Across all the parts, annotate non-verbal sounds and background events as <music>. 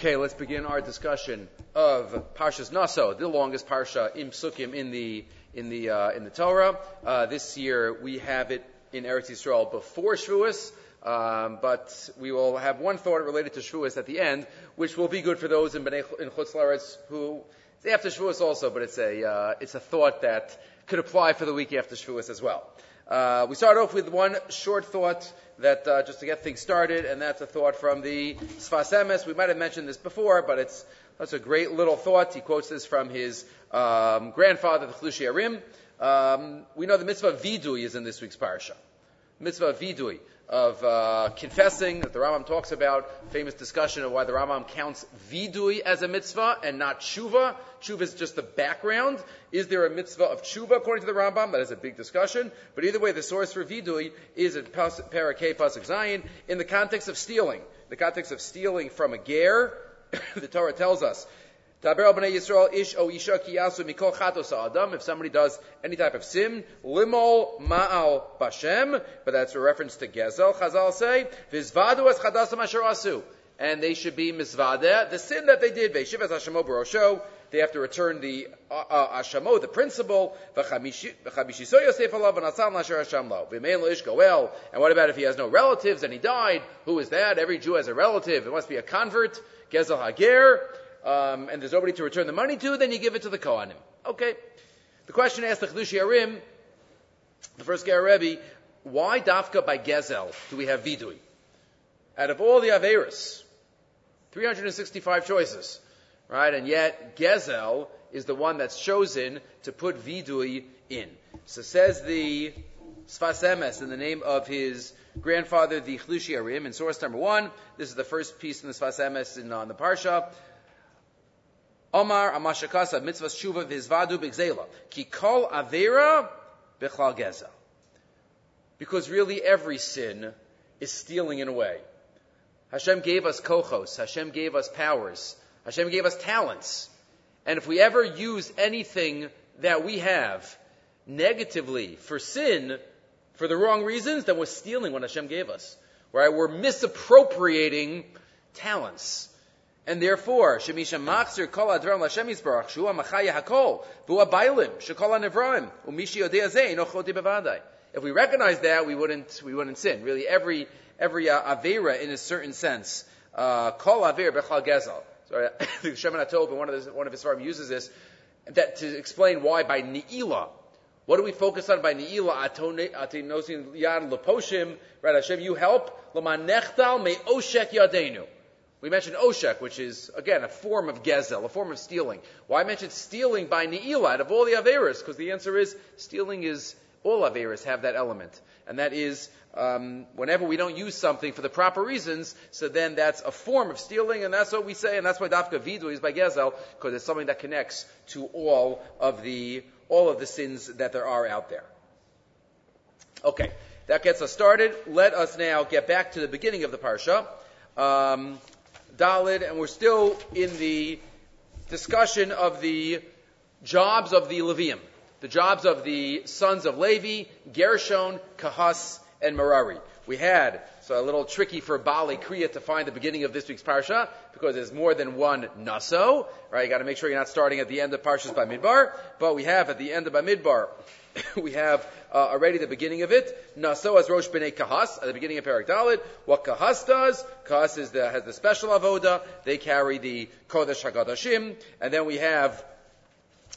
Okay, let's begin our discussion of Parshas Naso, the longest parsha in Psukim in the in the uh, in the Torah. Uh, this year we have it in Eretz Yisrael before Shavuos, um, but we will have one thought related to Shavuos at the end, which will be good for those in Bnei, in Chutz Laretz who it's after Shavuos also, but it's a uh, it's a thought that could apply for the week after Shavuos as well. Uh, we start off with one short thought that uh, just to get things started, and that's a thought from the Sfas Emes. We might have mentioned this before, but it's that's a great little thought. He quotes this from his um, grandfather, the Chidushei HaRim. Um, we know the mitzvah vidui is in this week's parsha. Mitzvah vidui of uh, confessing that the Rambam talks about. Famous discussion of why the Rambam counts vidui as a mitzvah and not tshuva. Tshuva is just the background. Is there a mitzvah of tshuva according to the Rambam? That is a big discussion. But either way, the source for vidui is in Parakeh Pasuk Zayin in the context of stealing. The context of stealing from a ger. <coughs> the Torah tells us If somebody does any type of sin, limol ma'al bashem, but that's a reference to gezel. Chazal say vizvadu as chadasam asher asu, and they should be misvadeh the sin that they did. Ve'shiv as hashemo barosho. They have to return the uh, uh, ashamo, the goel. And what about if he has no relatives and he died? Who is that? Every Jew has a relative. It must be a convert. Gezel hager um, and there's nobody to return the money to, then you give it to the Kohanim. Okay. The question asked the Chidushei HaRim, the first Rebbe, why dafka by Gezel do we have vidui? Out of all the Averis, 365 choices, right? And yet Gezel is the one that's chosen to put vidui in. So says the Sfas Emes in the name of his grandfather, the Chidushei HaRim, in source number one. This is the first piece in the Sfas Emes in, on the Parsha. Omar Amashakasa mitzvah shuva vizvadu b'gzela. Ki kol avera b'chlal. Because really every sin is stealing in a way. Hashem gave us kochos. Hashem gave us powers. Hashem gave us talents. And if we ever use anything that we have negatively for sin, for the wrong reasons, then we're stealing what Hashem gave us. Right? We're misappropriating talents. And therefore, Shemisha Kol Lashem Yisbarach Hakol Shekol Anevraim Umishi Bevadai. If we recognize that, we wouldn't we wouldn't sin. Really, every every uh, avera in a certain sense, uh, Kol Aver Bechal Gezel. Sorry, <coughs> Atov, one of the, one of his farm uses this that to explain why by Ni'ila. What do we focus on by Ni'ila? Atinosin Yad Leposhim. Right, Hashem, you help. Me Oshek Yadenu. We mentioned Oshek, which is, again, a form of gezel, a form of stealing. Why mention stealing by Ne'ilah out of all the Averas? Because the answer is, stealing is, all Averas have that element. And that is, um, whenever we don't use something for the proper reasons, so then that's a form of stealing, and that's what we say, and that's why Dafka Vidu is by Gezel, because it's something that connects to all of the, all of the sins that there are out there. Okay. That gets us started. Let us now get back to the beginning of the parsha. Um, Dalid, and we're still in the discussion of the jobs of the Leviim, the jobs of the sons of Levi, Gershon, Kahas, and Merari. We had, so a little tricky for Bali Kriya to find the beginning of this week's parsha, because there's more than one Naso, right? You gotta make sure you're not starting at the end of Parshas Bamidbar, but we have at the end of Bamidbar, <coughs> we have uh, already the beginning of it. Naso as Rosh B'nai Kahas at the beginning of Perak Dalit. What Kahas does, Kahas is the, has the special avoda. They carry the Kodesh Hagadashim, and then we have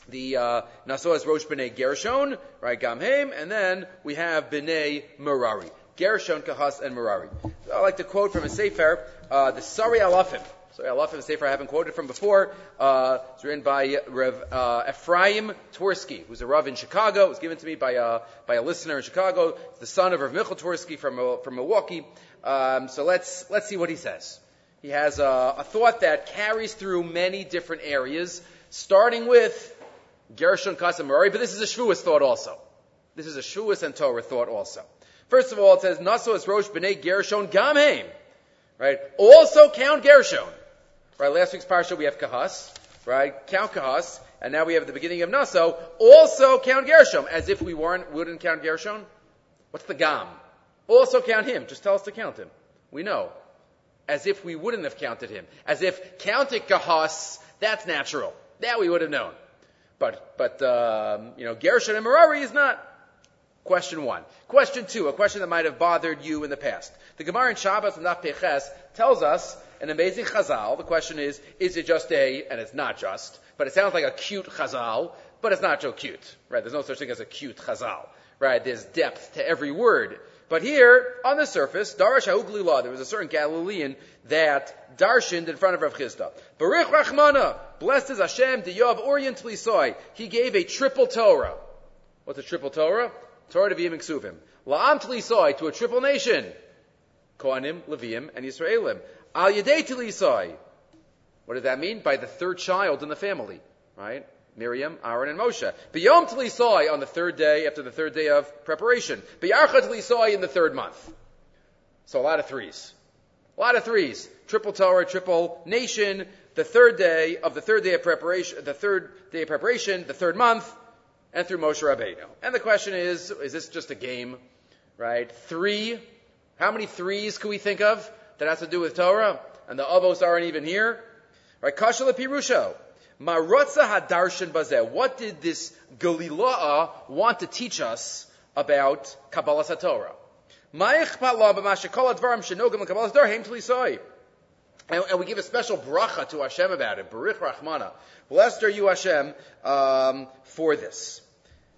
the uh, Naso as Rosh B'nai Gershon, right? Gamheim, and then we have B'nai Merari. Gershon, Kahas, and Merari. I like to quote from a Sefer, uh, the Sari Alafim. So Allah the Sefer I haven't quoted from before. Uh, it's written by Rev uh, Ephraim Twersky, who's a Rav in Chicago. It was given to me by a, by a listener in Chicago. It's the son of Rav Michel Twersky from, uh, from Milwaukee. Um, so let's, let's see what he says. He has a, a thought that carries through many different areas, starting with Gershon Kasamari, but this is a Shavuos thought also. This is a Shavuos and Torah thought also. First of all, it says, Naso es Rosh B'nai Gershon Gamheim. Right? Also count Gershon. Right, last week's parsha we have Kahas, right? Count Kahas, and now we have the beginning of Naso. Also count Gershon, as if we weren't wouldn't count Gershon. What's the Gam? Also count him. Just tell us to count him. We know. as if we wouldn't have counted him, as if counting kahas, that's natural. That we would have known. But, but, um, you know, Gershon and Merari is not. Question one. Question two, a question that might have bothered you in the past. The Gemara in Shabbos and Peches tells us an amazing chazal. The question is, is it just a, and it's not just, but it sounds like a cute chazal, but it's not so cute, right? There's no such thing as a cute chazal, right? There's depth to every word. But here, on the surface, Darash Ha'uglila, there was a certain Galilean that darshaned in front of Rav Chisda. Baruch Rachmana, blessed is Hashem, the Yov Orient Lisoi. He gave a triple Torah. What's a triple Torah? Torah Devim and Ksuvim. La'am Tlisoi, to a triple nation. Kohanim, Leviim, and Yisraelim. Al Yadei Tlisoi. What does that mean? By the third child in the family, right? Miriam, Aaron, and Moshe. B'yom Tlisoi on the third day after the third day of preparation. B'yarcha Tlisoi in the third month. So a lot of threes. A lot of threes. Triple Torah, triple nation, the third day of the third day of preparation, the third day of preparation, the third month, and through Moshe Rabbeinu. And the question is, is this just a game? Right? Three. How many threes can we think of that has to do with Torah? And the avos aren't even here. Right? Kasha Pirusho. Marotza Hadarshan Bazeh. What did this Galilah want to teach us about Kabbalah Satorah? And, and we give a special bracha to Hashem about it. Baruch Rahmana. Blessed are you, Hashem, um, for this.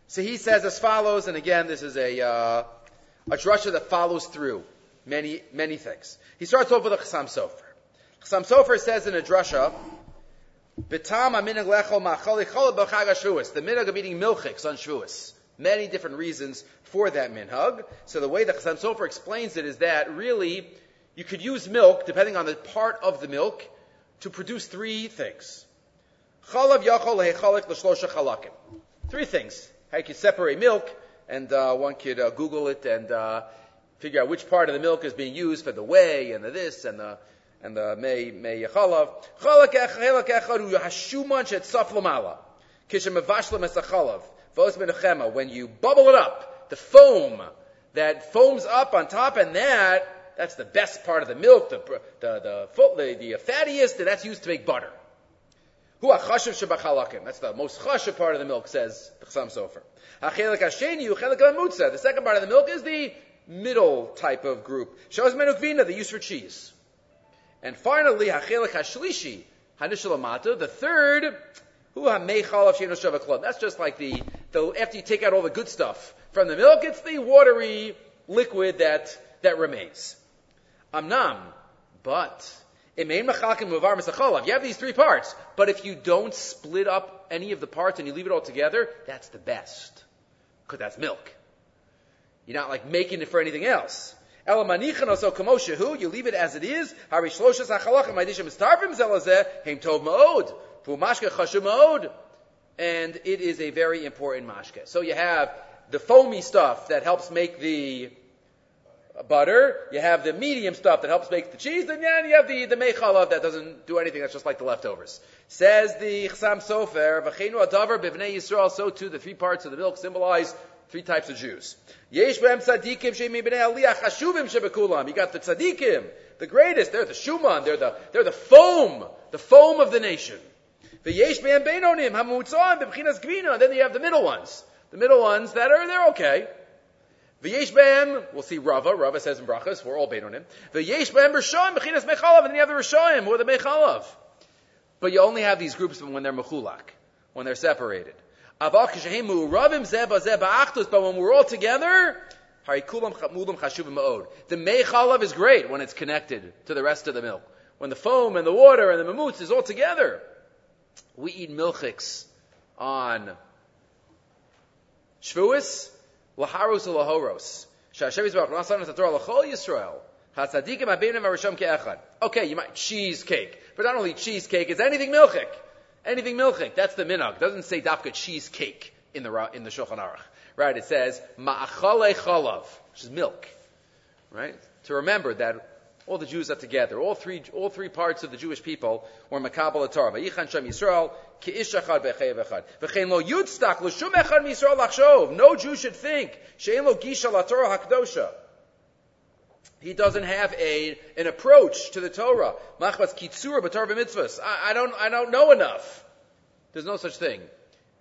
So he says as follows, and again, this is a, uh, a drasha that follows through many, many things. He starts off with a Chassam Sofer. Chassam Sofer says in a drasha. The minhag of eating milchiks on Shavuos. Many different reasons for that minhag. So the way the Chassam Sofer explains it is that really you could use milk, depending on the part of the milk, to produce three things. Three things. How you can separate milk, and uh, one could uh, Google it and uh, figure out which part of the milk is being used for the whey and the this and the and the may may chalav. Chalak echelak echad hu hashuman shet saf lamala. Kishem mevashlam es chalav. Vos menachema. When you bubble it up, the foam that foams up on top, and that that's the best part of the milk, the the the, the, fattiest, and that's used to make butter. Hu achashav shebachalakim. That's the most chashav part of the milk, says the Chassam Sofer. Hachelik hasheni uchelik mutza. The second part of the milk is the middle type of group. Shos menukvina, the use for cheese. And finally, hachelik hashlishi, hanishalamata. The third, hu of That's just like the, the after you take out all the good stuff from the milk, it's the watery liquid that that remains. Amnam, but you have these three parts, but if you don't split up any of the parts and you leave it all together, that's the best. Because that's milk. You're not like making it for anything else. You leave it as it is. And it is a very important mashke. So you have the foamy stuff that helps make the butter, you have the medium stuff that helps make the cheese, and then you have the, the mechalav that doesn't do anything, that's just like the leftovers. Says the Chassam Sofer, Yisrael, so too the three parts of the milk symbolize three types of Jews. Yesh b'hem tzadikim shebekulam. You got the tzadikim, the greatest, they're the shuman, they're the, they're the foam, the foam of the nation. V'yesh b'hem beinonim, hamutzoim b'bchinas gvina, then you have the middle ones. The middle ones that are, they're okay. V'yesh be'em, we'll see Rava, Rava says in Brachas, we're all based on him. V'yesh be'em Rishayim, Bechinas Mechalav, and then you have the Rishayim, or the Mechalav. But you only have these groups when they're Mechulak, when they're separated. But when we're all together, the mechalav is great when it's connected to the rest of the milk. When the foam and the water and the mamutz is all together. We eat milchiks on Shavuos, Laharos lahoros. Okay, you might cheesecake, but not only cheesecake, it's anything milchik. Anything milchik. That's the minhag. Doesn't say dafka cheesecake in the in the Shulchan Aruch. Right? It says ma'achale chalav, which is milk. Right? To remember that all the Jews are together. All three, all three parts of the Jewish people were makabel Torah. Vayichan Shem Yisrael ki ish echad. V'chein lo yudstak l'shum echad Yisrael lachshov. No Jew should think she'en lo gisha Torah hakdosha. He doesn't have a, an approach to the Torah. Machbas kitsura b'Torah mitzvahs. I, don't, I don't know enough. There's no such thing.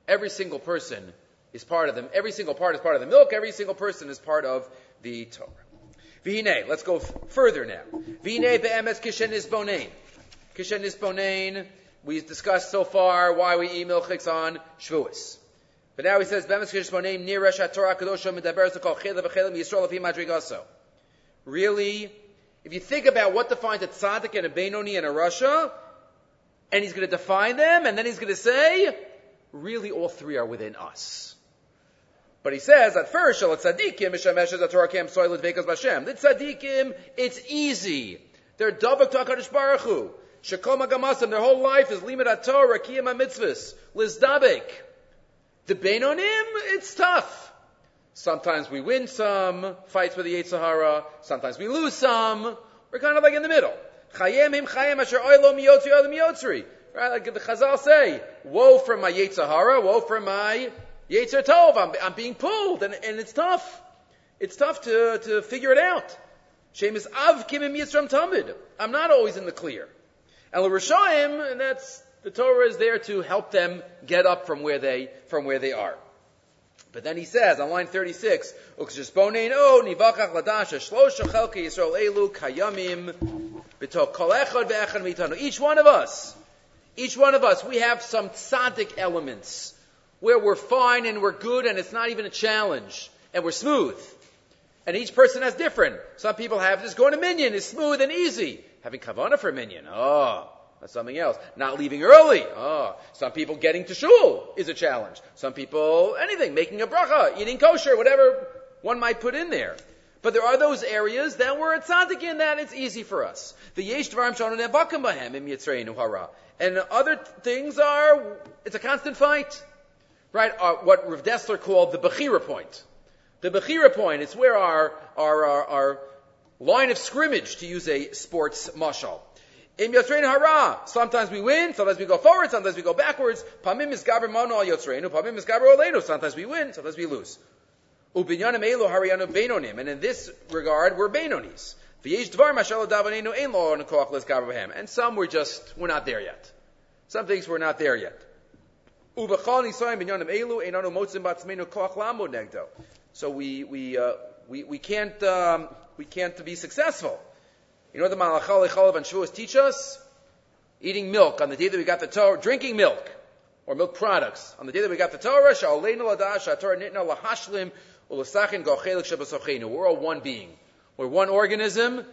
Every single person is part of them. Every single part is part of the milk. Every single person is part of the Torah. V'hinei, let's go f- further now. V'hinei be'emes kishen isbonein. Kishen isbonein, we've discussed so far why we eat milchiks on Shavuos. But now he says, be'emes kishen isbonein, nir resh Torah kadosha medaber kol chela v'chela yisrael afi madrigaso. Really, if you think about what defines a tzaddik and a benoni and a rasha, and he's going to define them, and then he's going to say, really all three are within us. But he says at first. The tzaddikim, it's easy. They're davak to Hakadosh Baruch Hu. Shekom hagamasim, their whole life is limit Torah, kiyam mitzvahs, lizdabek. The Beinonim, it's tough. Sometimes we win some fights with the Sahara. Sometimes we lose some. We're kind of like in the middle. Right, like the Chazal say, woe from my Sahara, woe from my Yetzer Tov, I'm, I'm being pulled, and, and it's tough. It's tough to, to figure it out. Shem Av Kimim Yisram Tamid. I'm not always in the clear. And L'Rishayim, and that's, the Torah is there to help them get up from where they, from where they are. But then he says on line 36, Ukshisbonein o nivachach ladasha shlosha chelke Yisrael elu kayamim b'tok kol echad ve'echad mitanu. Each one of us, each one of us, we have some tzaddik elements where we're fine and we're good and it's not even a challenge and we're smooth. And each person has different. Some people have just going to minion is smooth and easy. Having kavana for minion. oh, that's something else. Not leaving early, oh. Some people getting to shul is a challenge. Some people anything, making a bracha, eating kosher, whatever one might put in there. But there are those areas that we're at tzaddik in that it's easy for us. The yesh shanu nevakim bahem im yitzreinu hara. And other things are, it's a constant fight right, uh, what Rav Dessler called the Bechira point. The Bechira point is where our, our, our, our line of scrimmage, to use a sports mashal. In Yotzreinu Hara, sometimes we win, sometimes we go forward, sometimes we go backwards. Pamim is gaber mano al Yotzreinu, pamim is gaber olenu. Sometimes we win, sometimes we lose. Ubinyanim elu hariyanu beinonim. And in this regard, we're beinonis. And some we're just, we're not there yet. Some things we're not there yet. So we we uh, we we can't um, we can't be successful. You know what the Malachal Chalav and Shavuos teach us? Eating milk on the day that we got the Torah, drinking milk or milk products on the day that we got the Torah. We're all one being. We're one organism,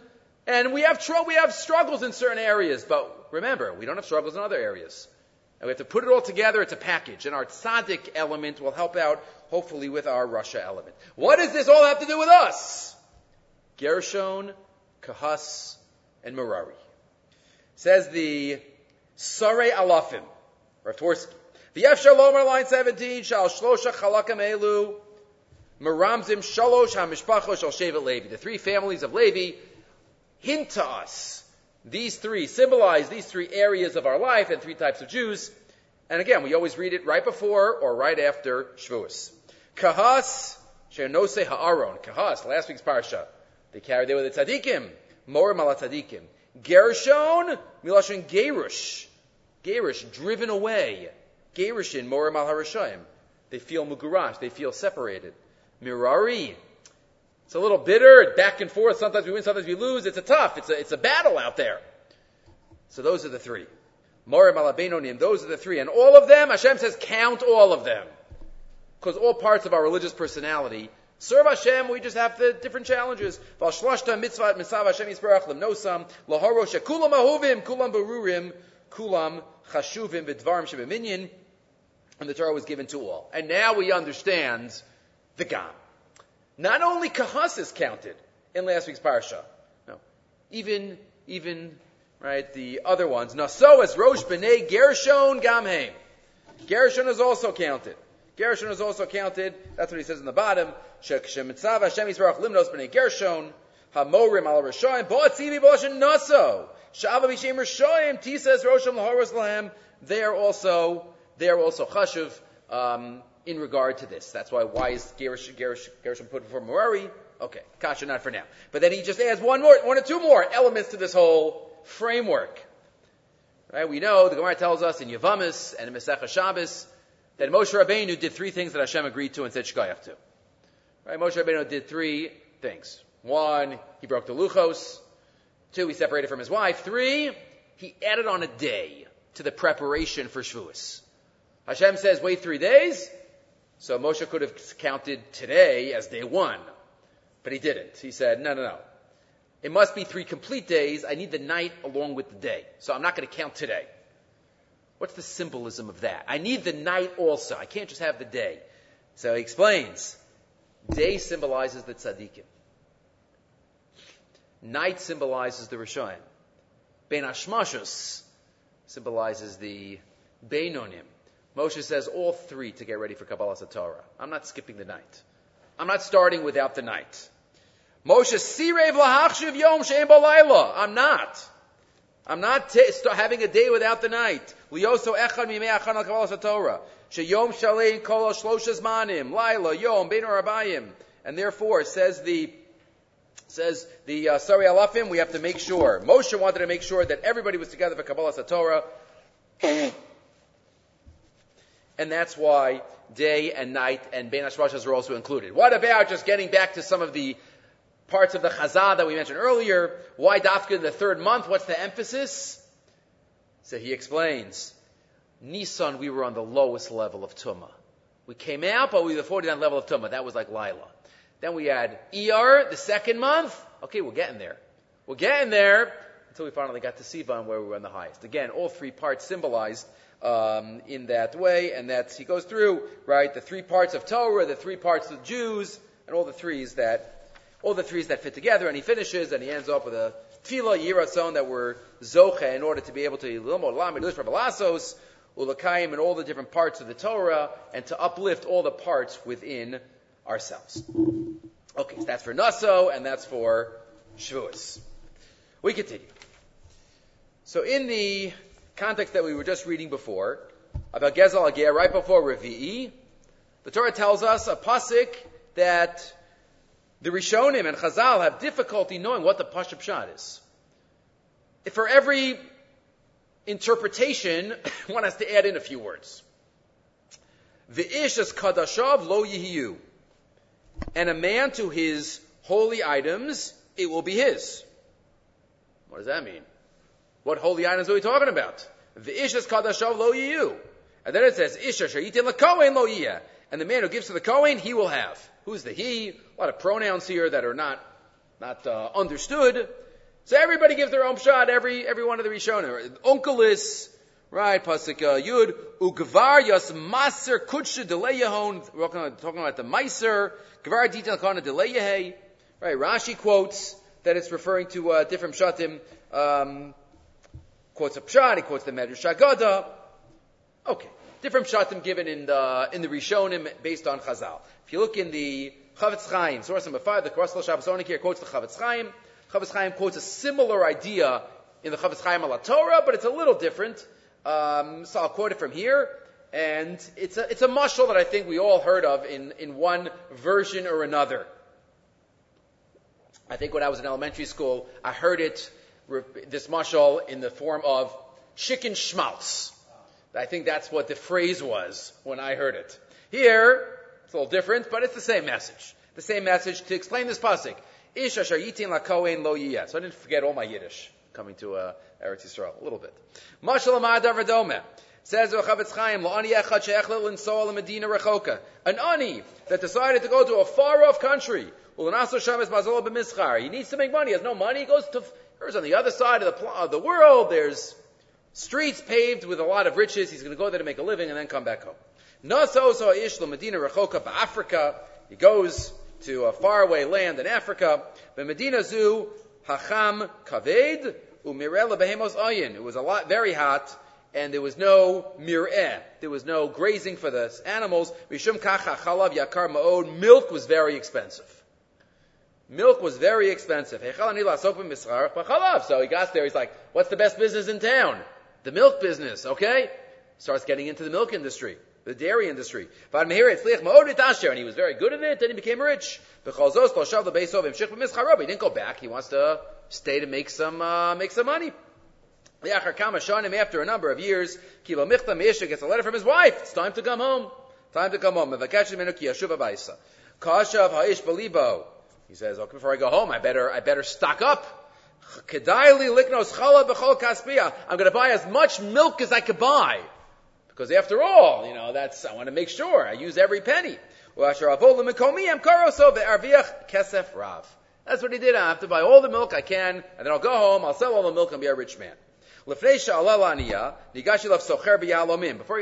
and we have tr- we have struggles in certain areas. But remember, we don't have struggles in other areas. And we have to put it all together. It's a package. And our tzaddik element will help out, hopefully, with our rasha element. What does this all have to do with us? Gershon, Kahas, and Merari. Says the Sare Alafim, Rav Twersky. The F line 17, Shal Shlosha Chalakam Elu, Meramzim Shalosh HaMishpacho Shal Shevet Levi. The three families of Levi hint to us these three symbolize these three areas of our life and three types of Jews. And again, we always read it right before or right after Shavuos. Kahas, Shernose Ha'aron. Kahas, last week's parsha. They carried with the tzaddikim. Morim ala tzaddikim. Gershon, Milashon Gerush. Gerush, driven away. Gerushin, Morim al Harashayim. They feel mugurash. They feel separated. Merari, it's a little bitter, back and forth. Sometimes we win, sometimes we lose. It's a tough. It's a, it's a battle out there. So those are the three. Morim alabenonim. Those are the three. And all of them, Hashem says, count all of them. Because all parts of our religious personality serve Hashem. We just have the different challenges. Valshlashta mitzvah misav Hashem yisbarach lemnosam lahoro shekulam ahuvim kulam berurim kulam chashuvim b'dvarim shebeminyan. And the Torah was given to all. And now we understand the Gam. Not only Kahas is counted in last week's parsha. No. Even, even, right, the other ones. Naso as Rosh B'nai Gershon Gamheim. Gershon is also counted. Gershon is also counted. That's what he says in the bottom. Shemitzav Hashem Yisbarach Limnos B'nai Gershon. Hamorim al Rishayim. Bo'atzivi Bo'ashin Naso. Sha'ava B'Shem Rishayim. Tisas Rosham Lahoros Lahem. They are also, they are also chashuv. Um, in regard to this. That's why why is Gershon, Gershon, Gershon put before Merari? Okay, kasha not for now. But then he just adds one more, one or two more elements to this whole framework. Right? We know the Gemara tells us in Yevamos and in Masechah Shabbos that Moshe Rabbeinu did three things that Hashem agreed to and said shkayach to. Right? Moshe Rabbeinu did three things. One, he broke the luchos. Two, he separated from his wife. Three, he added on a day to the preparation for Shavuos. Hashem says, wait three days. So Moshe could have counted today as day one. But he didn't. He said, no, no, no. It must be three complete days. I need the night along with the day. So I'm not going to count today. What's the symbolism of that? I need the night also. I can't just have the day. So he explains. Day symbolizes the tzaddikim. Night symbolizes the Rishayim. Ben Ashmashus symbolizes the Beinonim. Moshe says all three to get ready for Kabbalah Torah. I'm not skipping the night. I'm not starting without the night. Moshe sirev lahachshiv yom balayla. I'm not. I'm not t- having a day without the night. Lioso echad mimei achan al Kabbalah Torah. Sheyom shalein kol shloshes manim. Laila yom bein arabayim. And therefore, says the says the uh, Sari Alafim, we have to make sure. Moshe wanted to make sure that everybody was together for Kabbalah Torah. <coughs> and that's why day and night and Ben Hashmashas are also included. What about just getting back to some of the parts of the Chazah that we mentioned earlier? Why Dafka in the third month? What's the emphasis? So he explains. Nisan, we were on the lowest level of Tumah. We came out, but we were the 49th level of Tumah. That was like Lila. Then we had ER, the second month. Okay, we're getting there. We're getting there until we finally got to Sivan where we were on the highest. Again, all three parts symbolized um, in that way, and that's he goes through right the three parts of Torah, the three parts of Jews, and all the threes that all the threes that fit together, and he finishes and he ends up with a tefillah yiratzon that were zoche in order to be able to lilmod lamid balasos ulakayim and all the different parts of the Torah, and to uplift all the parts within ourselves. Okay, so that's for Naso, and that's for Shavuos. We continue. So in the context that we were just reading before, about Gezel Agir, right before Revi'i, the Torah tells us a pasuk that the Rishonim and Chazal have difficulty knowing what the Pashup Shad is. For every interpretation, <coughs> one has to add in a few words. The ish is kadashav lo yihiyu. And a man to his holy items, it will be his. What does that mean? What holy items are we talking about? The ish is kadashav lo yiyu. And then it says, Isha shayitin lakohen lo yiyah. And the man who gives to the Kohen, he will have. Who's the he? A lot of pronouns here that are not, not uh, understood. So everybody gives their own shot, every, every one of the Rishonim. Onkelos, right, Pasuk uh, Yud, Ugvar Yas Maser Kutsha Deleyahon, we're talking about the Meiser, Gvar Ditan Kana Deleyahe, right, Rashi quotes that it's referring to uh, different shatim, um, quotes a pshat, he quotes the Medrash Agada. Okay. Different shatim given in the, in the Rishonim based on Chazal. If you look in the Chafetz Chaim, source number five, the Krosel Shabbosonik here quotes the Chafetz Chaim. Chafetz Chaim quotes a similar idea in the Chafetz Chaim ala Torah, but it's a little different. Um, so I'll quote it from here. And it's a, it's a mushal that I think we all heard of in, in one version or another. I think when I was in elementary school, I heard it, this mushal, in the form of chicken schmaltz. I think that's what the phrase was when I heard it. Here, it's a little different, but it's the same message. The same message to explain this pasuk. Ish asher yitin lakohen lo. So I didn't forget all my Yiddish coming to uh, Eretz Yisrael a little bit. Mashal amad Says Chafetz Chaim, La'ani echad she'echlel in Medina rechoka. An ani that decided to go to a far off country. He needs to make money. He has no money. He goes to, goes on the other side of the, of the world. There's streets paved with a lot of riches. He's going to go there to make a living and then come back home. Naso ish Medina rechoka Africa. He goes to a faraway land in Africa. Medina zu hacham kaved umirela behemos ayin. It was a lot very hot and there was no mir'eh. There was no grazing for the animals. Mishum kacha chalav yakar ma'od. Milk was very expensive. Milk was very expensive. So he got there, he's like, what's the best business in town? The milk business, okay? Starts getting into the milk industry. the dairy industry. And he was very good at it, then he became rich. He didn't go back. He wants to stay to make some, uh, make some money. After a number of years, Kilo Michta gets a letter from his wife. It's time to come home. Time to come home. He says, okay, before I go home, I better, I better stock up. I'm going to buy as much milk as I could buy. Because after all, you know, that's, I want to make sure I use every penny. That's what he did. I have to buy all the milk I can, and then I'll go home, I'll sell all the milk and be a rich man. Before he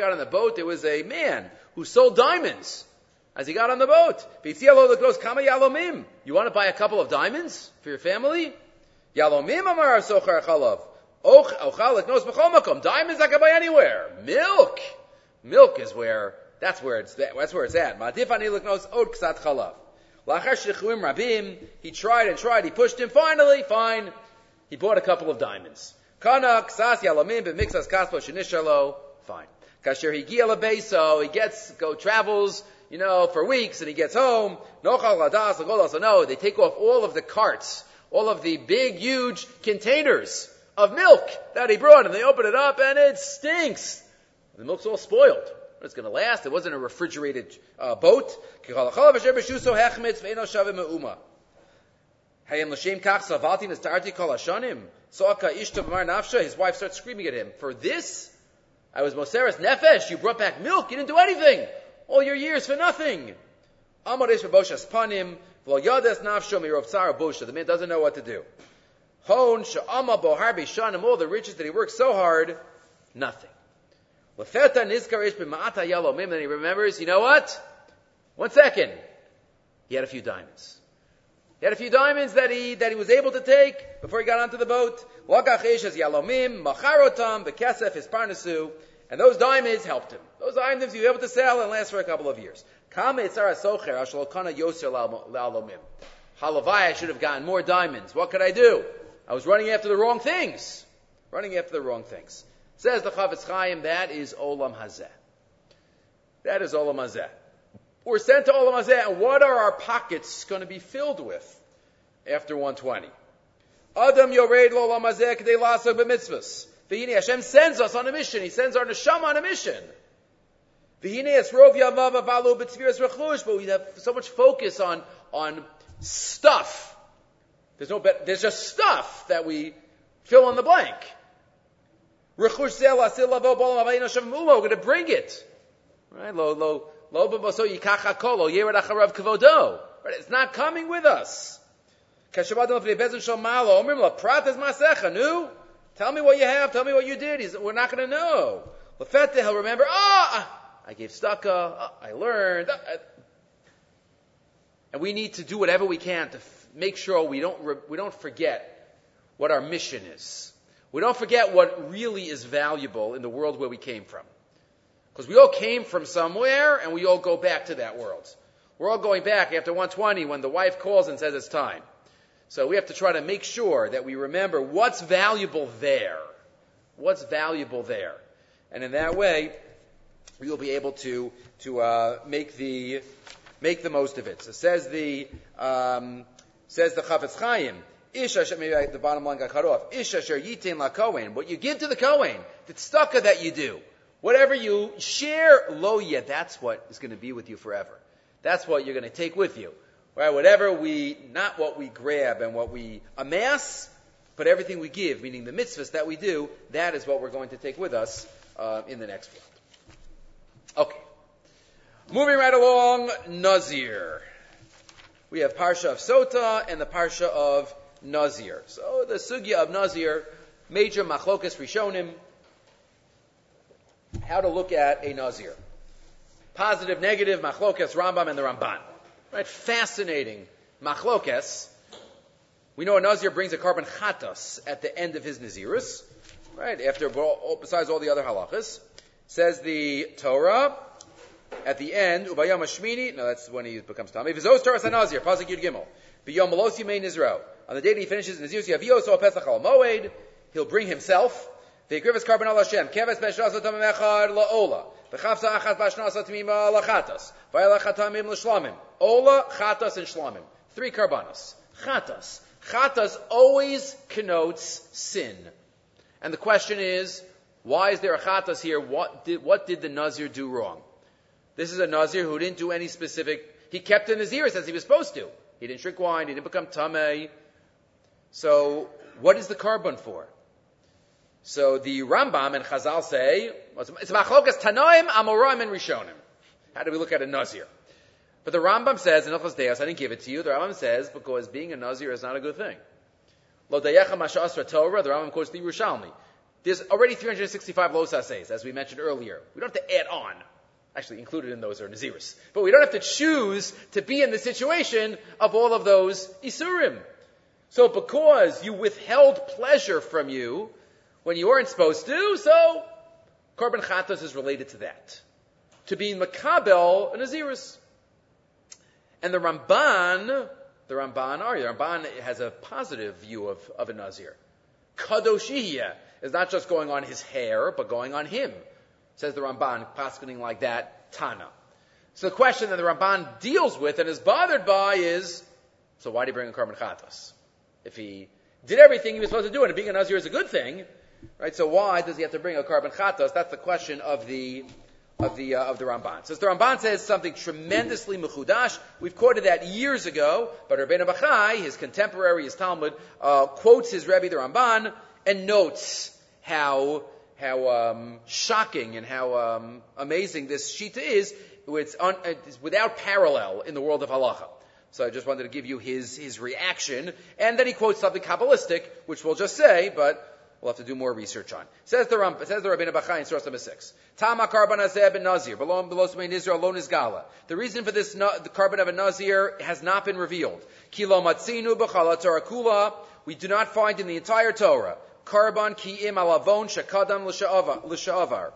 got on the boat, there was a man who sold diamonds. As he got on the boat, you want to buy a couple of diamonds for your family? Yalomim amar socher chalav. Ochalik knows b'chol Diamonds I can buy anywhere. Milk. Milk is where, that's where it's, that's where it's at. Madif ani knows od ksat chalav. Lachar shechuim rabim, he tried and tried, he pushed him, finally, fine. He bought a couple of diamonds. Kana ksas yalamim b'mixas kaspo shenishalo, fine. Kasher he beso, he gets, go, travels, you know, for weeks, and he gets home. Nochal ladas, no, they take off all of the carts all of the big, huge containers of milk that he brought, and they open it up, and it stinks. The milk's all spoiled. It's going to last. It wasn't a refrigerated uh, boat. His wife starts screaming at him, For this, I was Moseres Nefesh, you brought back milk, you didn't do anything. All your years for nothing. The man doesn't know what to do. Hon all the riches that he worked so hard, nothing. Lefeta nizkar ish b'ma'ata yalomim, then he remembers, you know what? One second. He had a few diamonds. He had a few diamonds that he, that he was able to take before he got onto the boat. Yalomim, and those diamonds helped him. Those diamonds he was able to sell and last for a couple of years. Halavai, I should have gotten more diamonds. What could I do? I was running after the wrong things. Running after the wrong things. Says the Chafetz Chaim, that is Olam Hazeh. That is Olam Hazeh. We're sent to Olam Hazeh, and what are our pockets going to be filled with after 120? Adam Yored Olam Hazeh K'dei Lasok B'mitzvahs. Hashem sends us on a mission. He sends our neshama on a mission. But we have so much focus on, on stuff. There's no bet, there's just stuff that we fill in the blank. We're going to bring it. Right? Lo. Right? It's not coming with us. Tell me what you have. Tell me what you did. He's, we're not going to know. He'll remember, ah, I gave tzedakah, uh, I learned. Uh, uh, and we need to do whatever we can to f- make sure we don't, re- we don't forget what our mission is. We don't forget what really is valuable in the world where we came from. Because we all came from somewhere and we all go back to that world. We're all going back after 120 when the wife calls and says it's time. So we have to try to make sure that we remember what's valuable there. What's valuable there. And in that way, will be able to to uh, make the make the most of it. So says the um, says the Chafetz Chaim. Isha, maybe the bottom line got cut off. Isha sher yitin la kohen. What you give to the kohen, the tzedakah that you do, whatever you share, lo yet, that's what is going to be with you forever. That's what you're going to take with you. Right? Whatever we, not what we grab and what we amass, but everything we give, meaning the mitzvahs that we do, that is what we're going to take with us uh, in the next world. Okay. Moving right along, Nazir. We have Parsha of Sota and the Parsha of Nazir. So the Sugya of Nazir, major machlokas rishonim, how to look at a Nazir. Positive, negative, machlokas, Rambam, and the Ramban. Right? Fascinating machlokas. We know a Nazir brings a korban chatas at the end of his Nazirus, right? After, besides all the other halachas. Says the Torah at the end, Ubayam Shmini, no, that's when he becomes tamei. Vizos Torah Sanazir, Pasuk Yud Gimel. Biyom Melos Yimei Nizro. On the day that he finishes Nazir Yavios O Pesach Al Moed, he'll bring himself. The Griffiths carbon al Hashem. Keves beshasa tamim echad la'ola. V'chavsa achat bashnasa tamima lachatas. V'ayla chatamim l'shlamim. Ola, chatas, and shlamim. Three karbanos. Chatas. Chatas always connotes sin. And the question is, why is there a chatas here? What did, what did the Nazir do wrong? This is a Nazir who didn't do any specific, he kept the Naziris as he was supposed to. He didn't drink wine, he didn't become tamei. So, what is the korban for? So the Rambam and Chazal say, it's machlokas tanoim, amoraim, and rishonim. How do we look at a Nazir? But the Rambam says, in Hilchos Deos, I didn't give it to you, the Rambam says, because being a Nazir is not a good thing. Lo dayecha masha Torah, the Rambam quotes the Yerushalmi. There's already 365 los essays, as we mentioned earlier. We don't have to add on. Actually, included in those are Naziris. But we don't have to choose to be in the situation of all of those Isurim. So because you withheld pleasure from you when you weren't supposed to, so Korban Chatos is related to that. To being Makabel, a Naziris. And the Ramban, the Ramban, are the Ramban has a positive view of, of a Nazir. Kadoshiyah is not just going on his hair, but going on him. Says the Ramban, paskening like that, Tana. So the question that the Ramban deals with and is bothered by is, so why did he bring a korban chatas? If he did everything he was supposed to do, and being a Nazir is a good thing, right? So why does he have to bring a korban chatas? That's the question of the of the uh, of the Ramban. So the Ramban says something tremendously mechudash. We've quoted that years ago, but Rabbeinu Bachai, his contemporary, his talmid, uh, quotes his Rebbe the Ramban and notes how how um, shocking and how um, amazing this shita is. It's, un, it's, without parallel in the world of halacha. So I just wanted to give you his his reaction, and then he quotes something kabbalistic, which we'll just say, but we'll have to do more research on. Says the Ram, says the Rabbeinu Bachai in source number six. Tama korban ben nazir below below Israel alone is gala. The reason for this the korban of a nazir has not been revealed. Kilo matzinu b'chala Torah kula. We do not find in the entire Torah Karban ki'im alavon shakadam l'sha'avar.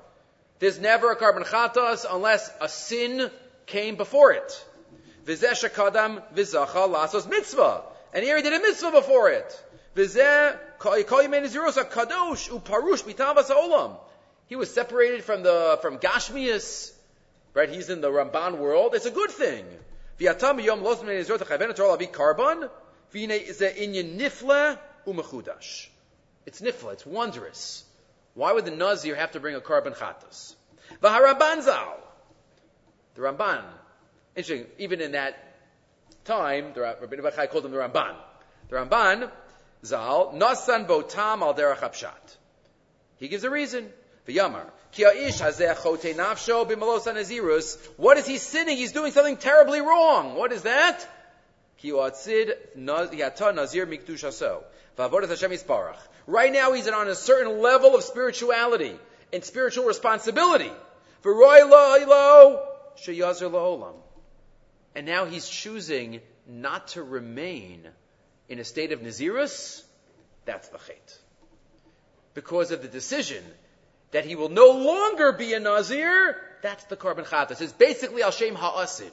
There's never a korban chatas unless a sin came before it. Vizeh shakadam vizacha lasos mitzvah. And here he did a mitzvah before it. Vizeh kadosh uparush mitavas olam. He was separated from the from Gashmias, right? He's in the Ramban world. It's a good thing. V'yatam yom losmen izrot chayven Torah lavi karban. V'ine ze inyan umechudash. It's nifla, it's wondrous. Why would the Nazir have to bring a korban chatas? V'harabanzal. The Ramban. Interesting, even in that time, the Rabbi Bachai called him the Ramban. The Ramban, Zal, Nasan Botam al derech apshat. He gives a reason. V'yamar. What is he sinning? He's doing something terribly wrong. What is that? Nazir Right now he's on a certain level of spirituality and spiritual responsibility. And now he's choosing not to remain in a state of Nazirus. That's the chait. Because of the decision that he will no longer be a Nazir, that's the korban chatas. It's basically al shem ha'asid.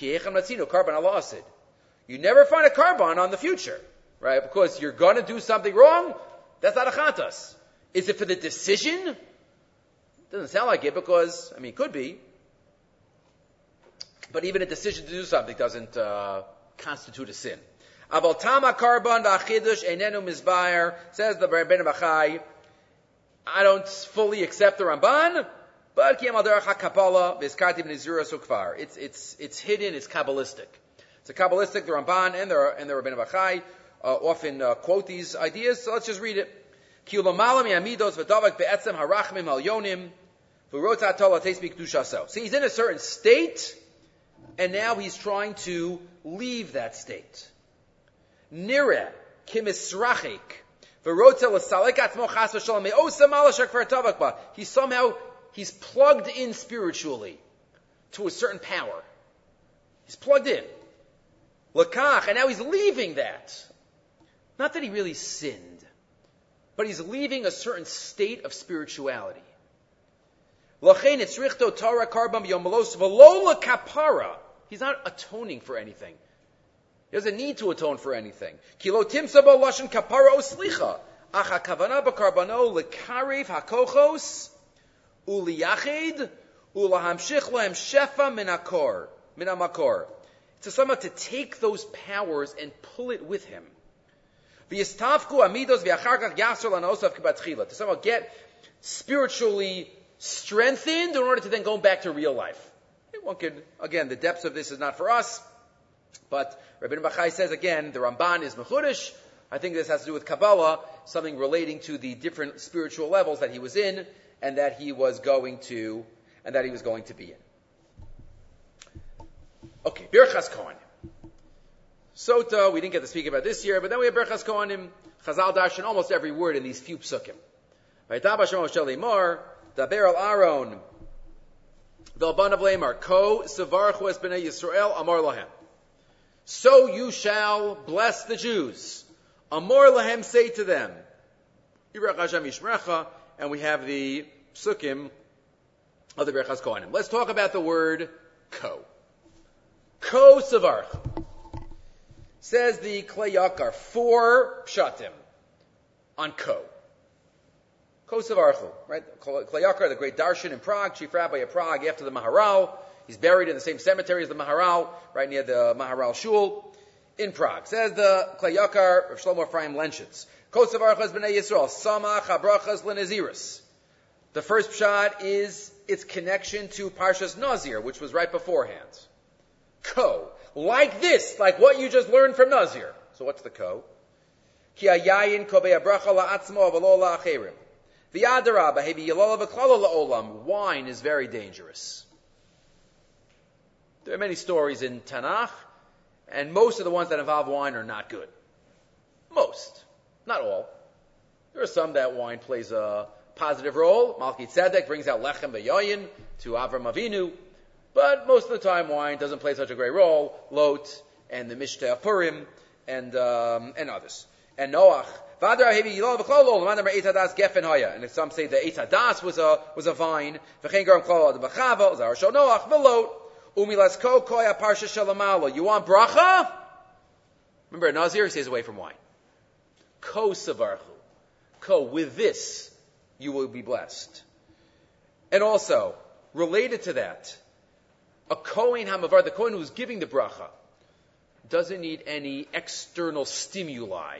You never find a korban on the future right? Because you're going to do something wrong, that's not a chatas. Is it for the decision? Doesn't sound like it because, I mean, it could be. But even a decision to do something doesn't uh, constitute a sin. Aval tama karban v'achidush enenu mizbayer, says the Rebbeinu Bachai, I don't fully accept the Ramban, but kiyam al derech ha-kapala v'izkarti b'nizura sukvar. It's, it's, it's hidden, it's Kabbalistic. It's a Kabbalistic, the Ramban and the, and the Rebbeinu Bachai uh, often uh, quote these ideas, so let's just read it. So he's in a certain state, and now he's trying to leave that state. Nire kimisrachik He somehow, he's plugged in spiritually to a certain power. He's plugged in. Lakach, and now he's leaving that. Not that he really sinned, but he's leaving a certain state of spirituality. He's not atoning for anything. He doesn't need to atone for anything. Kilo timsa lashon kapara oslicha. Uliyachid ulahamshich lahem shefa minakor minamakor. To somehow to take those powers and pull it with him. V'yistafku amidos v'acharkach yasser lanosav kibatchila. To somehow get spiritually strengthened in order to then go back to real life. One could, again, the depths of this is not for us, but Rabbi Bachai says again, the Ramban is Mechudish. I think this has to do with Kabbalah, something relating to the different spiritual levels that he was in and that he was going to, and that he was going to be in. Okay, Birchas Kohanim. Sota, we didn't get to speak about this year, but then we have Birchas Kohanim, Chazal Darshan, almost every word in these few psukim. Al Aaron, of Ko es b'nei Yisrael, Amar Lahem. So you shall bless the Jews. Amor lahem, say to them. And we have the psukim of the Berchas Kohanim. Let's talk about the word ko. Ko savarch. Says the Klei Yakar, four pshatim on ko. Ko savarchu, right? Klei Yakar, the great darshan in Prague, chief rabbi of Prague after the Maharal, He's buried in the same cemetery as the Maharal, right near the Maharal Shul in Prague. Says the Klei Yakar of Shlomo Ephraim Lenshitz. Kosavarchas b'nei Yisrael, Samach habrachas l'naziris. The first shot is its connection to Parshas Nazir, which was right beforehand. Ko. Like this, like what you just learned from Nazir. So what's the ko? Ki ayayin kobei abracha la'atzmo avalo la'acherim. V'yadarabah hevi yalola v'klala la'olam. Wine is very dangerous. There are many stories in Tanakh, and most of the ones that involve wine are not good. Most. Not all. There are some that wine plays a positive role. Malki Tzedek brings out lechem v'yoyin to Avram Avinu, but most of the time wine doesn't play such a great role. Lot and the Mishteh Purim and um, and others. And Noach. And some say the Eitz HaDaas was a was a vine. You want bracha? Remember, Nazir stays away from wine. Ko savarchu. Ko, with this, you will be blessed. And also, related to that, a Kohen Hamavar, the Kohen who's giving the bracha, doesn't need any external stimuli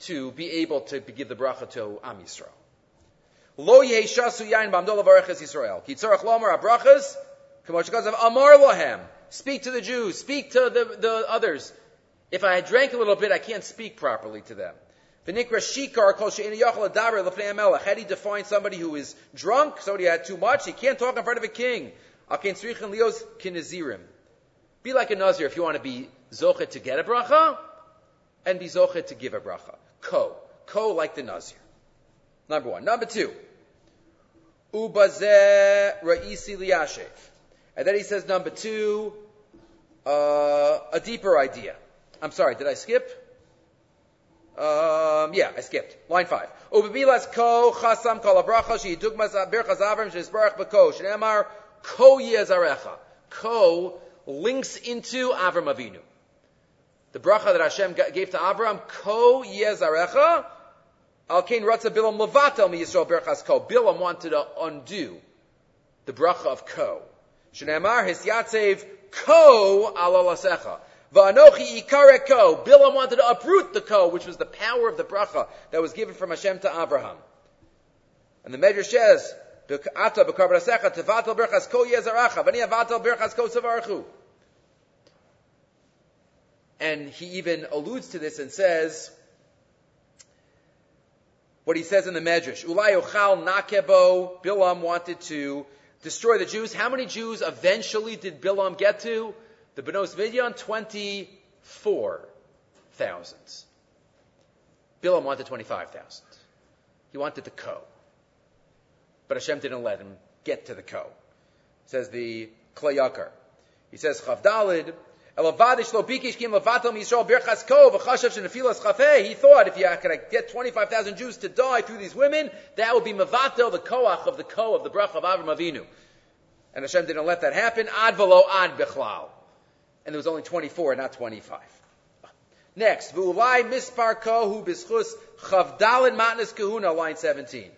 to be able to give the bracha to Am Yisrael. Lo yeheshasu yain b'amdol Yisrael. Ki tzarech lomer abrachas Amar lahem. Speak to the Jews. Speak to the, the others. If I had drank a little bit, I can't speak properly to them. Do you define somebody who is drunk? Somebody had too much? He can't talk in front of a king. Be like a nazir if you want to be zochet to get a bracha, and be zochet to give a bracha. Ko. Ko like the nazir. Number one. Number two. And then he says number two, uh, a deeper idea. I'm sorry, did I skip? Um, yeah, I skipped. Line five. Ubibilas ko chasam dugmas berchas avram shneemar ko yezarecha. Ko links into Avram Avinu. The bracha that Hashem gave to Avram, ko yezarecha. Al kain ratza bilam levatel mi Yisrael berchas ko. Bilam wanted to undo the bracha of ko. Shneimar hisyatsev ko alalasecha. Va'anochi ikare ko. Bilam wanted to uproot the ko, which was the power of the bracha that was given from Hashem to Abraham. And the Medrash says, Ata b'karbarasecha tevatel berchas ko yezaracha. V'ni avatel berchas ko savarchu. And he even alludes to this and says, what he says in the Medrash, Ulay ochal nakebo, Bilam wanted to destroy the Jews. How many Jews eventually did Bilam get to? The Benos Midyan, 24,000. Bilam wanted 25,000. He wanted the ko. But Hashem didn't let him get to the ko. Says the Klei Yakar. He says, Chavdalid, he thought if you could get 25,000 Jews to die through these women, that would be mavatel, the koach of the ko of the brach of Avram Avinu. And Hashem didn't let that happen. Ad velo ad bichlal. And there was only 24, not 25. Next, v'ulai mispar kohu bischus chavdalin matnas kahuna, line 17.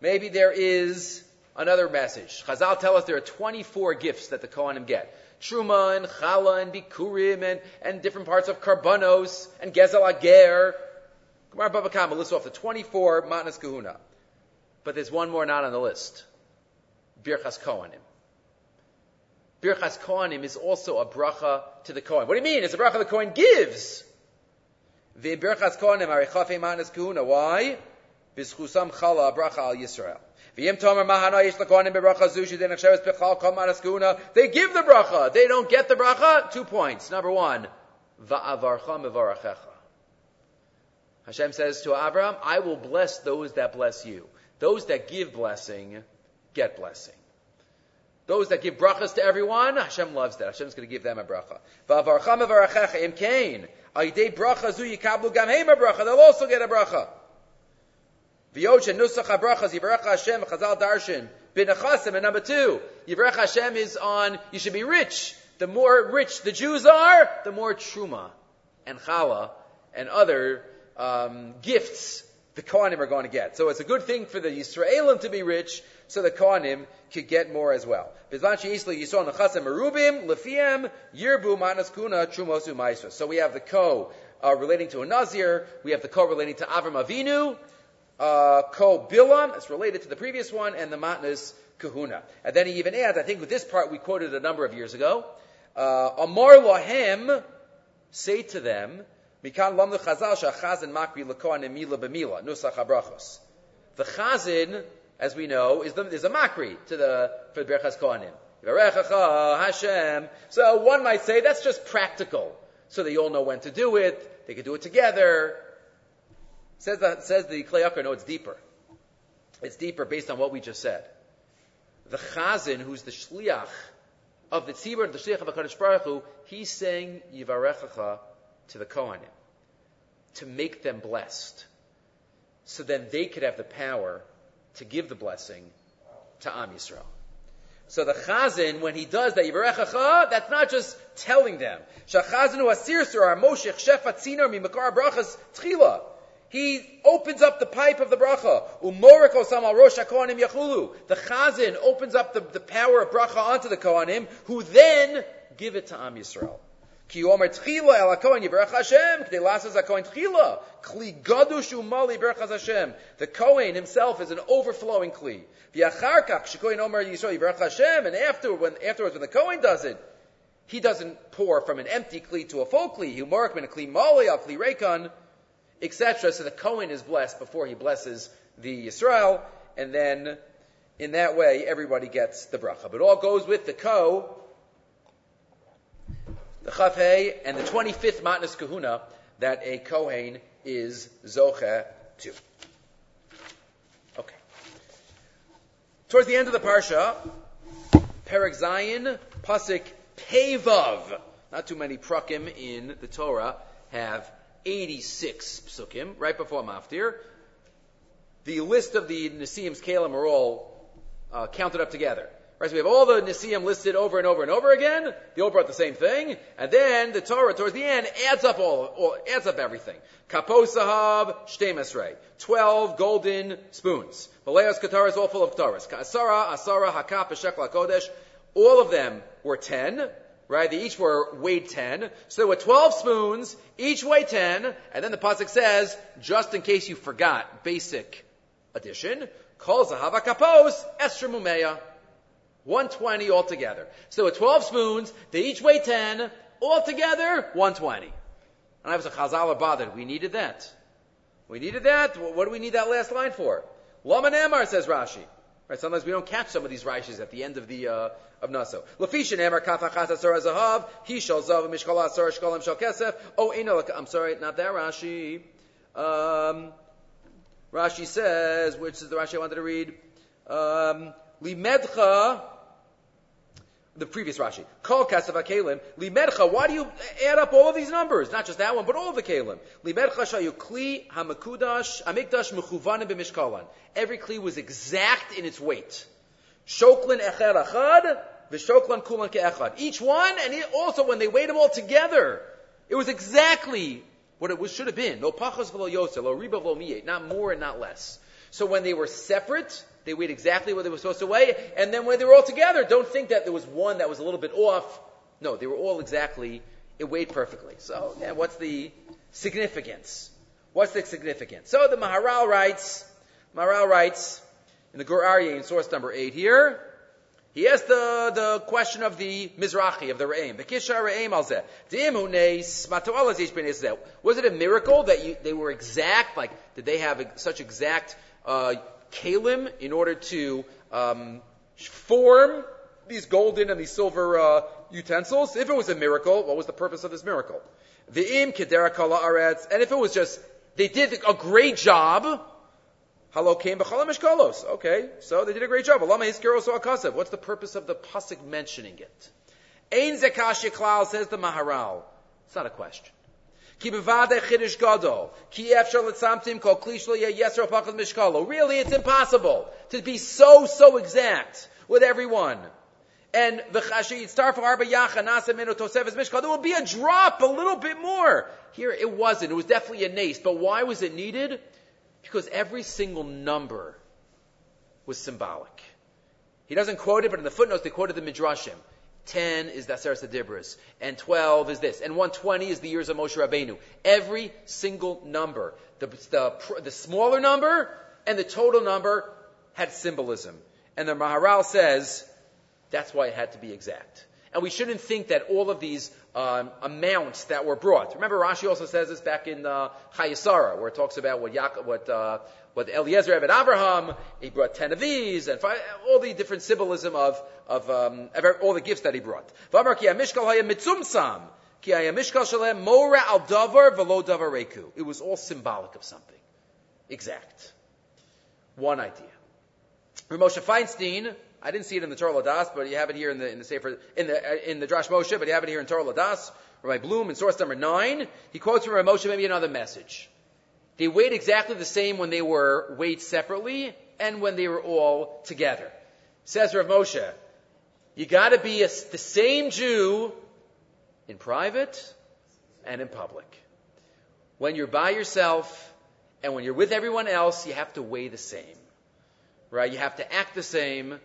Maybe there is another message. Chazal tell us there are 24 gifts that the Kohanim get. Truma and Chala and Bikurim and, and different parts of Karbanos and Gezel Ager. Gemara Baba Kama lists off the 24 Matnas Kahuna. But there's one more not on the list. Birchas Kohanim. Birchas Kohanim is also a bracha to the Kohen. What do you mean? It's a bracha the Kohen gives. The Birchas Kohanim are Matnas Kahuna. Why? Bizchusam Chala bracha al Yisrael. They give the bracha. They don't get the bracha. Two points. Number one, Hashem says to Abraham, I will bless those that bless you. Those that give blessing, get blessing. Those that give brachas to everyone, Hashem loves that. Hashem's going to give them a bracha. They'll also get a bracha. V'yoshen nusach habrachas yivarech Hashem chazal darshan b'nechasim. And number two, yivarech Hashem is on. You should be rich. The more rich the Jews are, the more truma and challah and other um, gifts the Kohanim are going to get. So it's a good thing for the Yisraelim to be rich, so the Kohanim could get more as well. So we have the Ko uh, relating to a Nazir, we have the Ko relating to Avram Avinu, uh, Ko Bilam, that's related to the previous one, and the Matnas Kahuna. And then he even adds, I think with this part we quoted a number of years ago, uh, Amar Lahem, say to them, Mikan Lam Chazal Shachazin Makri Lakoan Emila Bemila, Nusach Habrachos. The Chazin, as we know, is, the, is a Makri to the, for the Berchas Kohanim. Hashem. So one might say that's just practical. So they all know when to do it, they could do it together, Says the, says the Klei no, it's deeper. It's deeper based on what we just said. The Chazin, who's the Shliach of the Tzibur, the Shliach of HaKadosh Baruch Hu, he's saying Yivarechacha to the Kohanim to make them blessed. So then they could have the power to give the blessing to Am Yisrael. So the Chazin, when he does that, Yivarechacha, that's not just telling them. Shachazinu asir sur moshech shefat zinor mi makar brachas tchila he opens up the pipe of the bracha. Umoriko samal rosh kohanim yachulu. The chazin opens up the, the power of bracha onto the kohanim, who then give it to Am Yisrael. Ki omer tchila el hakohen yivrach Hashem, k'dei lasas hakohen tchila. Kli gadush umali berachas Hashem. The kohen himself is an overflowing kli. V'yachar kach shekohen omer Yisrael yivrach Hashem, and after, when, afterwards when the kohen does it, he doesn't pour from an empty kli to a full kli. He morik min a kli mali al kli rekan etc. So the Kohen is blessed before he blesses the Yisrael, and then in that way everybody gets the bracha. But all goes with the Ko, the Chafei, and the 25th Matnas Kahuna that a Kohen is Zoche to. Okay. Towards the end of the Parsha, Perek Zayin, Pasik Pevav. Not too many prakim in the Torah have 86 psukim, right before Maftir. The list of the Nisiim's Kalim are all uh, counted up together. Right, so we have all the Nisiim listed over and over and over again. They all brought the same thing. And then the Torah, towards the end, adds up all, all adds up everything. Kaposahab, Shtei Twelve golden spoons. Maleas Katar is all full of Torahs. Asara, Asara, Hakap, Shekla Kodesh. All of them were ten right? They each were weighed 10. So there were 12 spoons, each weighed 10, and then the Pasuk says, just in case you forgot, basic addition, calls Zahava Kapos, Estra Mumeya. 120 altogether. So were 12 spoons, they each weigh 10, altogether 120. And I was a Chazal bothered. We needed that. We needed that. What do we need that last line for? Lama Amar says Rashi. Right? Sometimes we don't catch some of these Rashis at the end of the uh, of Naso. Lafishin Emar Kafachas Asar Zahav, He Shal Zav Mishkal Asar Shkalim Shal Kesef. Oh, I'm sorry, not that Rashi. Um, Rashi says, which is the Rashi I wanted to read, um, Limedcha, the previous Rashi, Kol Kasav Kalim, Limedcha, why do you add up all of these numbers? Not just that one, but all of the Kalim. Limedcha Shayu Kli Hamakudash Amikdash Mechuvanim B'Mishkalan. Every Kli was exact in its weight. Shoklin Echer Achad, V'Shoklan Kulan Ke'echad. Each one, and also when they weighed them all together, it was exactly what it was, should have been. No pachas v'lo yosel, lo riba v'lo miyet, not more and not less. So when they were separate, they weighed exactly what they were supposed to weigh, and then when they were all together, don't think that there was one that was a little bit off. No, they were all exactly, it weighed perfectly. So, yeah, what's the significance? What's the significance? So the Maharal writes, Maharal writes, in the Gur Aryeh in source number 8 here, he asked the, the question of the Mizrahi, of the Re'im. Was it a miracle that you, they were exact? Like, did they have such exact uh, kalim in order to um, form these golden and these silver uh, utensils? If it was a miracle, what was the purpose of this miracle? The im kedera aretz. And if it was just, they did a great job, Halo came mishkalos. Okay, so they did a great job. What's the purpose of the pasuk mentioning it? Ein zekashi klal says the Maharal. It's not a question. Really, it's impossible to be so, so exact with everyone. And. There will be a drop, a little bit more. Here, it wasn't. It was definitely a nace. But why was it needed? Because every single number was symbolic. He doesn't quote it, but in the footnotes they quoted the Midrashim. 10 is the Aseret and 12 is this, and 120 is the years of Moshe Rabbeinu. Every single number, the, the, the smaller number and the total number had symbolism. And the Maharal says that's why it had to be exact. And we shouldn't think that all of these um, amounts that were brought. Remember, Rashi also says this back in uh, Chayei Sarah, where it talks about what Yaakov, what uh, what Eliezer Ebed Abraham he brought ten of these, and five, all the different symbolism of of um, all the gifts that he brought. It was all symbolic of something, exact. One idea. Moshe Feinstein I didn't see it in the Torah L'Daas, but you have it here in the in the Sefer in the in the Darash Moshe, but you have it here in Torah L'Daas. Rabbi Bloom in source number nine, he quotes from Rabbi Moshe maybe another message. They weighed exactly the same when they were weighed separately and when they were all together. Says Rav Moshe, you got to be a, the same Jew in private and in public. When you're by yourself and when you're with everyone else, you have to weigh the same. Right? You have to act the same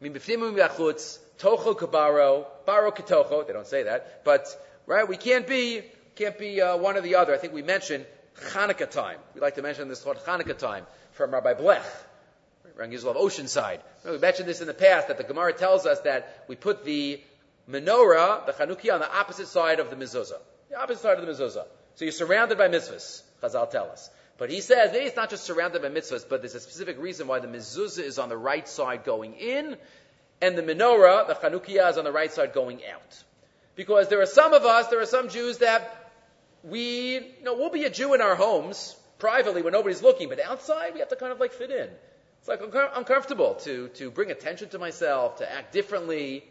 Tocho kabaro, baro ketocho. They don't say that, but right, we can't be can't be uh, one or the other. I think we mentioned Hanukkah time. We like to mention this called Hanukkah time from Rabbi Blech, Rabbi Yisrael of Oceanside. We mentioned this in the past that the Gemara tells us that we put the menorah, the Chanukiah, on the opposite side of the mezuzah, the opposite side of the mezuzah. So you're surrounded by mitzvahs. Chazal tell us. But he says maybe it's not just surrounded by mitzvahs, but there's a specific reason why the mezuzah is on the right side going in, and the menorah, the chanukiah, is on the right side going out. Because there are some of us, there are some Jews that we, you know, we'll be a Jew in our homes privately when nobody's looking, but outside we have to kind of like fit in. It's like uncomfortable to to bring attention to myself, to act differently.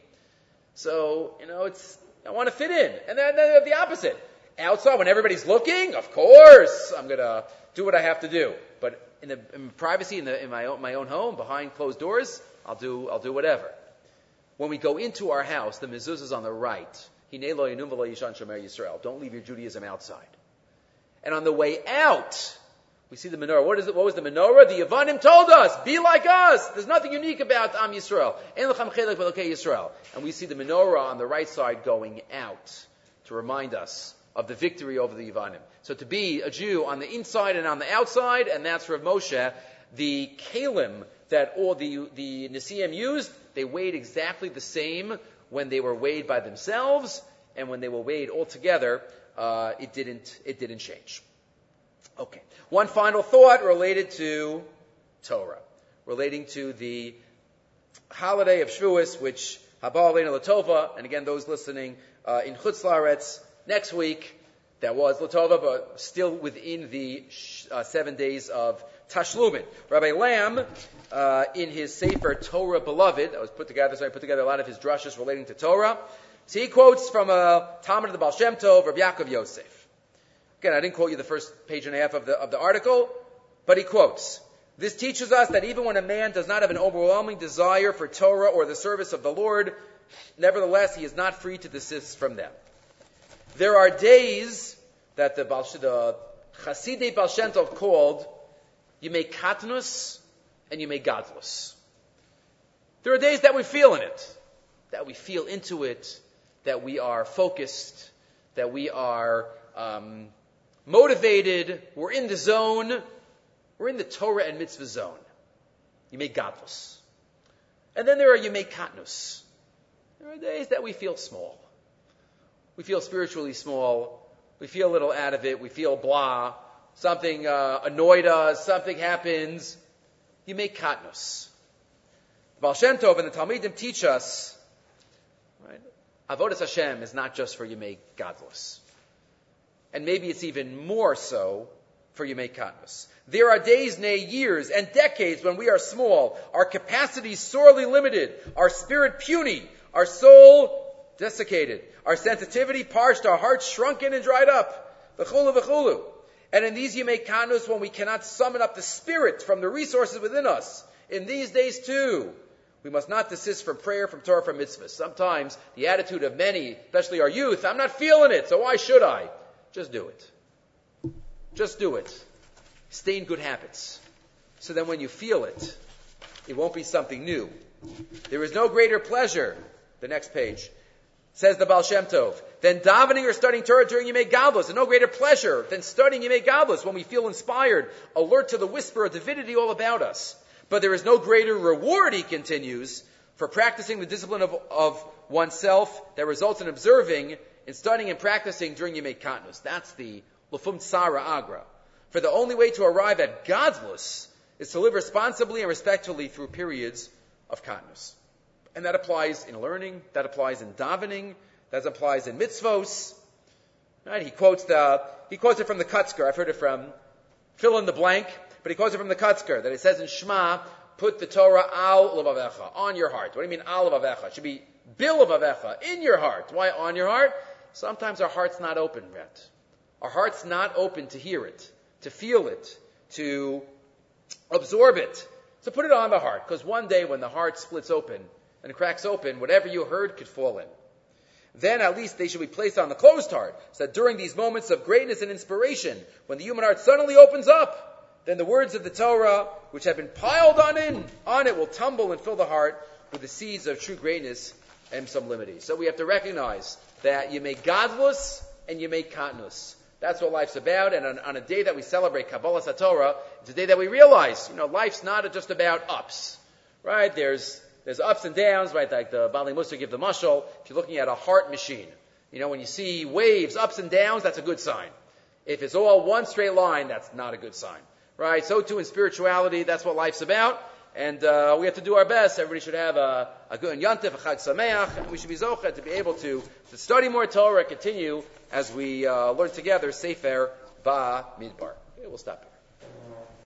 So you know, it's I want to fit in, and then, then the opposite. Outside, when everybody's looking, of course, I'm gonna do what I have to do. But in the in privacy, in, the, in my, own, my own home, behind closed doors, I'll do, I'll do whatever. When we go into our house, the mezuzah is on the right. Don't leave your Judaism outside. And on the way out, we see the menorah. What is it? What was the menorah? The Yavanim told us, be like us. There's nothing unique about Am Yisrael. And we see the menorah on the right side going out to remind us of the victory over the Yavanim. So to be a Jew on the inside and on the outside, and that's Rav Moshe, the kalim that all the, the Nisiim used, they weighed exactly the same when they were weighed by themselves, and when they were weighed all together, uh, it didn't, it didn't change. Okay. One final thought related to Torah, relating to the holiday of Shavuos, which Haba Latova, and again those listening uh, in Chutz Laretz, next week, that was Latova, but still within the uh, seven days of Tashlumin. Rabbi Lamm, uh, in his Sefer Torah Beloved, that was put together, so I put together a lot of his drushes relating to Torah. So he quotes from a talmid of the Baal Shem Tov, Rabbi Yaakov Yosef. Again, I didn't quote you the first page and a half of the, of the article, but he quotes. This teaches us that even when a man does not have an overwhelming desire for Torah or the service of the Lord, nevertheless, he is not free to desist from them. There are days that the, the Chasidei Baal Shem Tov called Yemei Katnus and Yemei Gadlus. There are days that we feel in it, that we feel into it, that we are focused, that we are um, motivated, we're in the zone, we're in the Torah and mitzvah zone. Yemei Gadlus. And then there are Yemei Katnus. There are days that we feel small. We feel spiritually small. We feel a little out of it. We feel blah. Something uh, annoyed us. Something happens. Yemei Katnus. Baal Shem Tov and the Talmidim teach us, right? Avodas Hashem is not just for Yemei Gadlus. And maybe it's even more so for Yemei Katnus. There are days, nay, years, and decades when we are small, our capacity sorely limited, our spirit puny, our soul desiccated, our sensitivity parched, our hearts shrunken and dried up. V'chulu v'chulu. And in these Yemei Katnus, when we cannot summon up the spirit from the resources within us, in these days too, we must not desist from prayer, from Torah, from mitzvahs. Sometimes the attitude of many, especially our youth, I'm not feeling it, so why should I? Just do it. Just do it. Stay in good habits. So then when you feel it, it won't be something new. There is no greater pleasure. The next page says the Baal Shem Tov. Than davening or studying Torah during Yemei Gadlus. And no greater pleasure than studying Yemei Gadlus when we feel inspired, alert to the whisper of divinity all about us. But there is no greater reward, he continues, for practicing the discipline of, of oneself that results in observing, and studying and practicing during Yemei Katnus. That's the Lufum Tsara Agra. For the only way to arrive at Gadlus is to live responsibly and respectfully through periods of kindness. And that applies in learning, that applies in davening, that applies in mitzvos. Right? He quotes the, he quotes it from the Kutzker. I've heard it from fill in the blank, but he quotes it from the Kutzker that it says in Shema, put the Torah al levavecha, on your heart. What do you mean al levavecha? It should be bil levavecha, in your heart. Why on your heart? Sometimes our heart's not open yet. Our heart's not open to hear it, to feel it, to absorb it. So put it on the heart, because one day when the heart splits open and cracks open, whatever you heard could fall in. Then at least they should be placed on the closed heart, so that during these moments of greatness and inspiration, when the human heart suddenly opens up, then the words of the Torah, which have been piled on in, on it, will tumble and fill the heart with the seeds of true greatness and sublimity. So we have to recognize that Yemei Gadlus and Yemei Katnus. That's what life's about. And on, on a day that we celebrate Kabbalah Satorah, it's a day that we realize, you know, life's not just about ups, right? There's, there's ups and downs, right? Like the Baalei Mussar give the mushal. If you're looking at a heart machine, you know, when you see waves, ups and downs, that's a good sign. If it's all one straight line, that's not a good sign, right? So too in spirituality, that's what life's about. And uh, we have to do our best. Everybody should have a, a good yantif, a chag sameach, and we should be zochet to be able to, to study more Torah, continue as we uh, learn together Sefer Ba Midbar. Okay, we'll stop here.